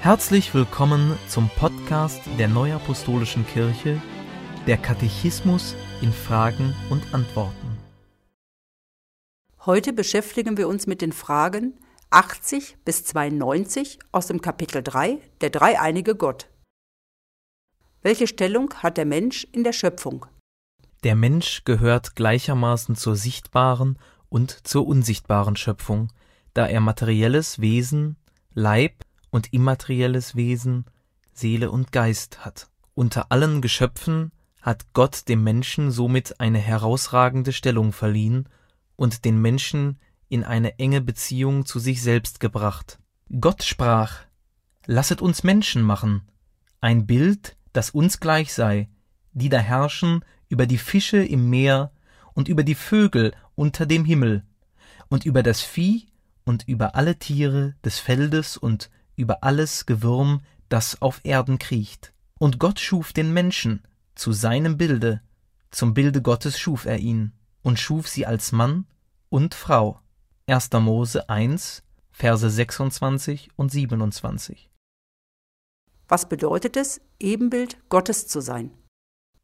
Herzlich willkommen zum Podcast der Neuapostolischen Kirche, der Katechismus in Fragen und Antworten. Heute beschäftigen wir uns mit den Fragen 80 bis 92 aus dem Kapitel 3, der dreieinige Gott. Welche Stellung hat der Mensch in der Schöpfung? Der Mensch gehört gleichermaßen zur sichtbaren und zur unsichtbaren Schöpfung, da er materielles Wesen, Leib und immaterielles Wesen, Seele und Geist hat. Unter allen Geschöpfen hat Gott dem Menschen somit eine herausragende Stellung verliehen und den Menschen in eine enge Beziehung zu sich selbst gebracht. Gott sprach, Lasset uns Menschen machen, ein Bild, das uns gleich sei, die da herrschen über die Fische im Meer und über die Vögel unter dem Himmel und über das Vieh und über alle Tiere des Feldes und über alles Gewürm, das auf Erden kriecht. Und Gott schuf den Menschen zu seinem Bilde, zum Bilde Gottes schuf er ihn und schuf sie als Mann und Frau. 1. Mose 1, Verse 26 und 27. Was bedeutet es, Ebenbild Gottes zu sein?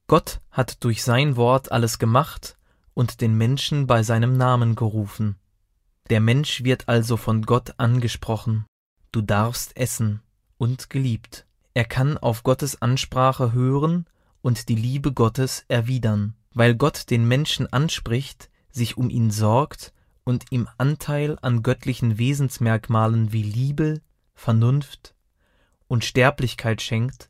Gott hat durch sein Wort alles gemacht und den Menschen bei seinem Namen gerufen. Der Mensch wird also von Gott angesprochen. Du darfst essen und geliebt. Er kann auf Gottes Ansprache hören und die Liebe Gottes erwidern. Weil Gott den Menschen anspricht, sich um ihn sorgt und ihm Anteil an göttlichen Wesensmerkmalen wie Liebe, Vernunft und Sterblichkeit schenkt,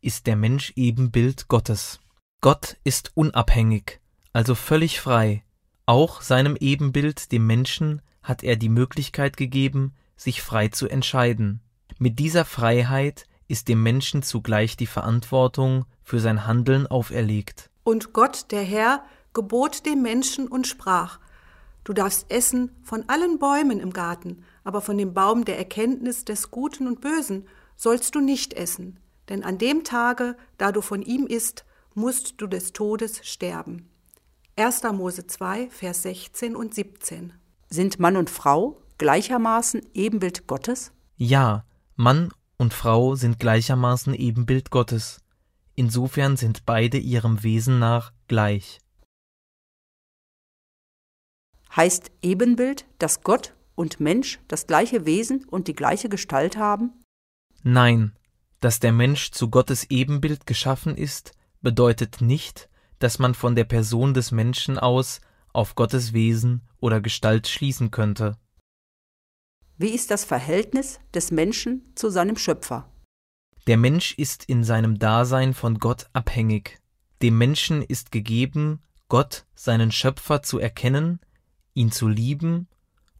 ist der Mensch Ebenbild Gottes. Gott ist unabhängig, also völlig frei. Auch seinem Ebenbild, dem Menschen, hat er die Möglichkeit gegeben, sich frei zu entscheiden. Mit dieser Freiheit ist dem Menschen zugleich die Verantwortung für sein Handeln auferlegt. Und Gott, der Herr, gebot dem Menschen und sprach, Du darfst essen von allen Bäumen im Garten, aber von dem Baum der Erkenntnis des Guten und Bösen sollst du nicht essen, denn an dem Tage, da du von ihm isst, musst du des Todes sterben. 1. Mose 2, Vers 16 und 17. Sind Mann und Frau gleichermaßen Ebenbild Gottes? Ja, Mann und Frau sind gleichermaßen Ebenbild Gottes. Insofern sind beide ihrem Wesen nach gleich heißt Ebenbild, dass Gott und Mensch das gleiche Wesen und die gleiche Gestalt haben? Nein, dass der Mensch zu Gottes Ebenbild geschaffen ist, bedeutet nicht, dass man von der Person des Menschen aus auf Gottes Wesen oder Gestalt schließen könnte. Wie ist das Verhältnis des Menschen zu seinem Schöpfer? Der Mensch ist in seinem Dasein von Gott abhängig. Dem Menschen ist gegeben, Gott, seinen Schöpfer, zu erkennen, ihn zu lieben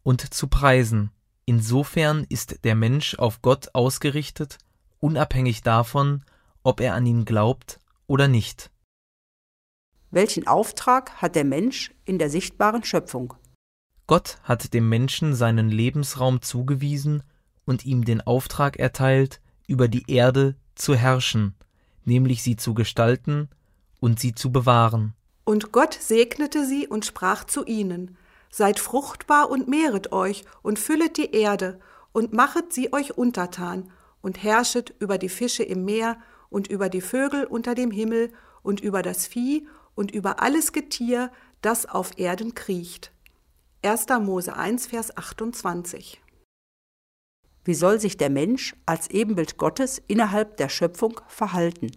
und zu preisen. Insofern ist der Mensch auf Gott ausgerichtet, unabhängig davon, ob er an ihn glaubt oder nicht. Welchen Auftrag hat der Mensch in der sichtbaren Schöpfung? Gott hat dem Menschen seinen Lebensraum zugewiesen und ihm den Auftrag erteilt, über die Erde zu herrschen, nämlich sie zu gestalten und sie zu bewahren. Und Gott segnete sie und sprach zu ihnen, Seid fruchtbar und mehret euch und füllet die Erde und machet sie euch untertan und herrschet über die Fische im Meer und über die Vögel unter dem Himmel und über das Vieh und über alles Getier, das auf Erden kriecht. 1. Mose 1, Vers 28. Wie soll sich der Mensch als Ebenbild Gottes innerhalb der Schöpfung verhalten?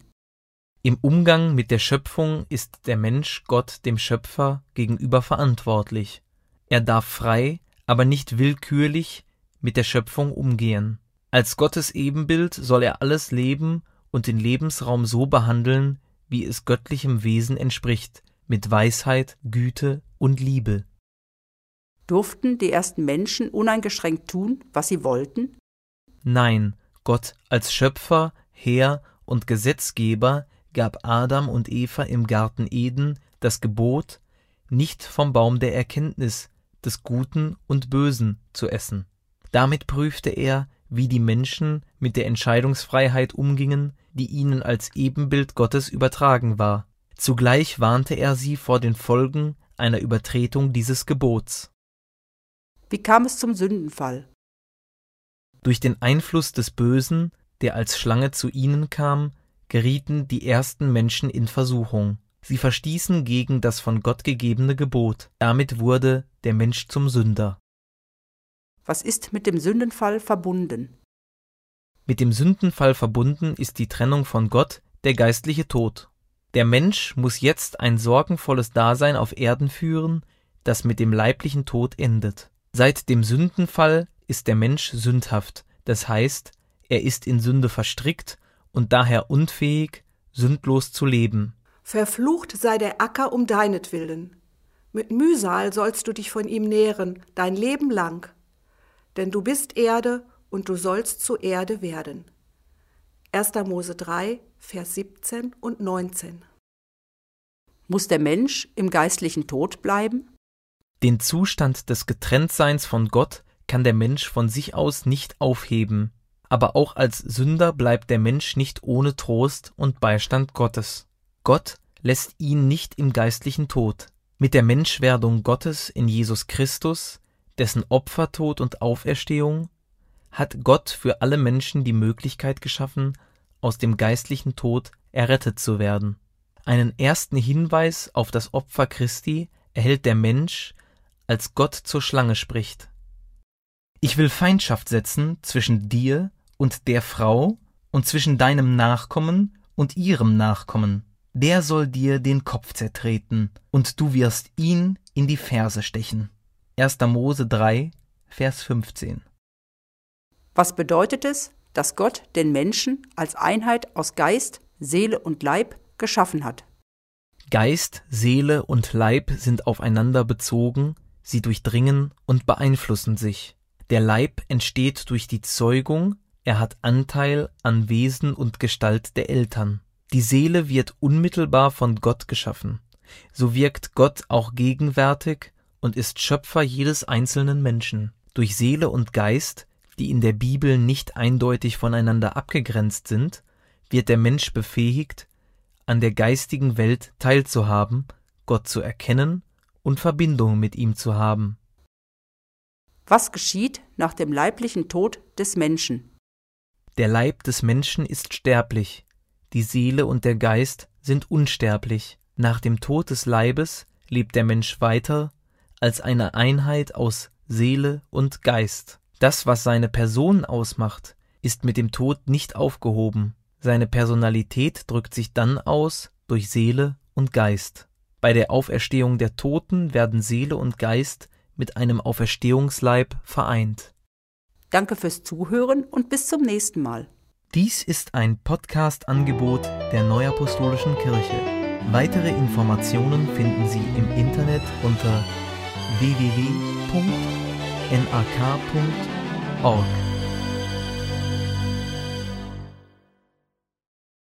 Im Umgang mit der Schöpfung ist der Mensch Gott dem Schöpfer gegenüber verantwortlich. Er darf frei, aber nicht willkürlich mit der Schöpfung umgehen. Als Gottes Ebenbild soll er alles Leben und den Lebensraum so behandeln, wie es göttlichem Wesen entspricht, mit Weisheit, Güte und Liebe. Durften die ersten Menschen uneingeschränkt tun, was sie wollten? Nein, Gott als Schöpfer, Herr und Gesetzgeber gab Adam und Eva im Garten Eden das Gebot, nicht vom Baum der Erkenntnis des Guten und Bösen zu essen. Damit prüfte er, wie die Menschen mit der Entscheidungsfreiheit umgingen, die ihnen als Ebenbild Gottes übertragen war. Zugleich warnte er sie vor den Folgen einer Übertretung dieses Gebots. Wie kam es zum Sündenfall? Durch den Einfluss des Bösen der als Schlange zu ihnen kam, gerieten die ersten Menschen in Versuchung. Sie verstießen gegen das von Gott gegebene Gebot. Damit wurde der Mensch zum Sünder. Was ist mit dem Sündenfall verbunden? Mit dem Sündenfall verbunden ist die Trennung von Gott, der geistliche Tod. Der Mensch muss jetzt ein sorgenvolles Dasein auf Erden führen, das mit dem leiblichen Tod endet. Seit dem Sündenfall ist der Mensch sündhaft, das heißt, er ist in Sünde verstrickt und daher unfähig, sündlos zu leben. Verflucht sei der Acker um deinetwillen. Mit Mühsal sollst du dich von ihm nähren, dein Leben lang. Denn du bist Erde und du sollst zu Erde werden. 1. Mose 3, Vers 17 und 19. Muss der Mensch im geistlichen Tod bleiben? Den Zustand des Getrenntseins von Gott kann der Mensch von sich aus nicht aufheben, aber auch als Sünder bleibt der Mensch nicht ohne Trost und Beistand Gottes. Gott lässt ihn nicht im geistlichen Tod. Mit der Menschwerdung Gottes in Jesus Christus, dessen Opfertod und Auferstehung, hat Gott für alle Menschen die Möglichkeit geschaffen, aus dem geistlichen Tod errettet zu werden. Einen ersten Hinweis auf das Opfer Christi erhält der Mensch, als Gott zur Schlange spricht. Ich will Feindschaft setzen zwischen dir und der Frau und zwischen deinem Nachkommen und ihrem Nachkommen. Der soll dir den Kopf zertreten, und du wirst ihn in die Ferse stechen. 1. Mose 3, Vers 15. Was bedeutet es, dass Gott den Menschen als Einheit aus Geist, Seele und Leib geschaffen hat? Geist, Seele und Leib sind aufeinander bezogen, sie durchdringen und beeinflussen sich. Der Leib entsteht durch die Zeugung, er hat Anteil an Wesen und Gestalt der Eltern. Die Seele wird unmittelbar von Gott geschaffen. So wirkt Gott auch gegenwärtig und ist Schöpfer jedes einzelnen Menschen. Durch Seele und Geist die in der Bibel nicht eindeutig voneinander abgegrenzt sind, wird der Mensch befähigt, an der geistigen Welt teilzuhaben, Gott zu erkennen und Verbindung mit ihm zu haben. Was geschieht nach dem leiblichen Tod des Menschen? Der Leib des Menschen ist sterblich, die Seele und der Geist sind unsterblich. Nach dem Tod des Leibes lebt der Mensch weiter als eine Einheit aus Seele und Geist. Das, was seine Person ausmacht, ist mit dem Tod nicht aufgehoben. Seine Personalität drückt sich dann aus durch Seele und Geist. Bei der Auferstehung der Toten werden Seele und Geist mit einem Auferstehungsleib vereint. Danke fürs Zuhören und bis zum nächsten Mal. Dies ist ein Podcast-Angebot der Neuapostolischen Kirche. Weitere Informationen finden Sie im Internet unter www nak.org.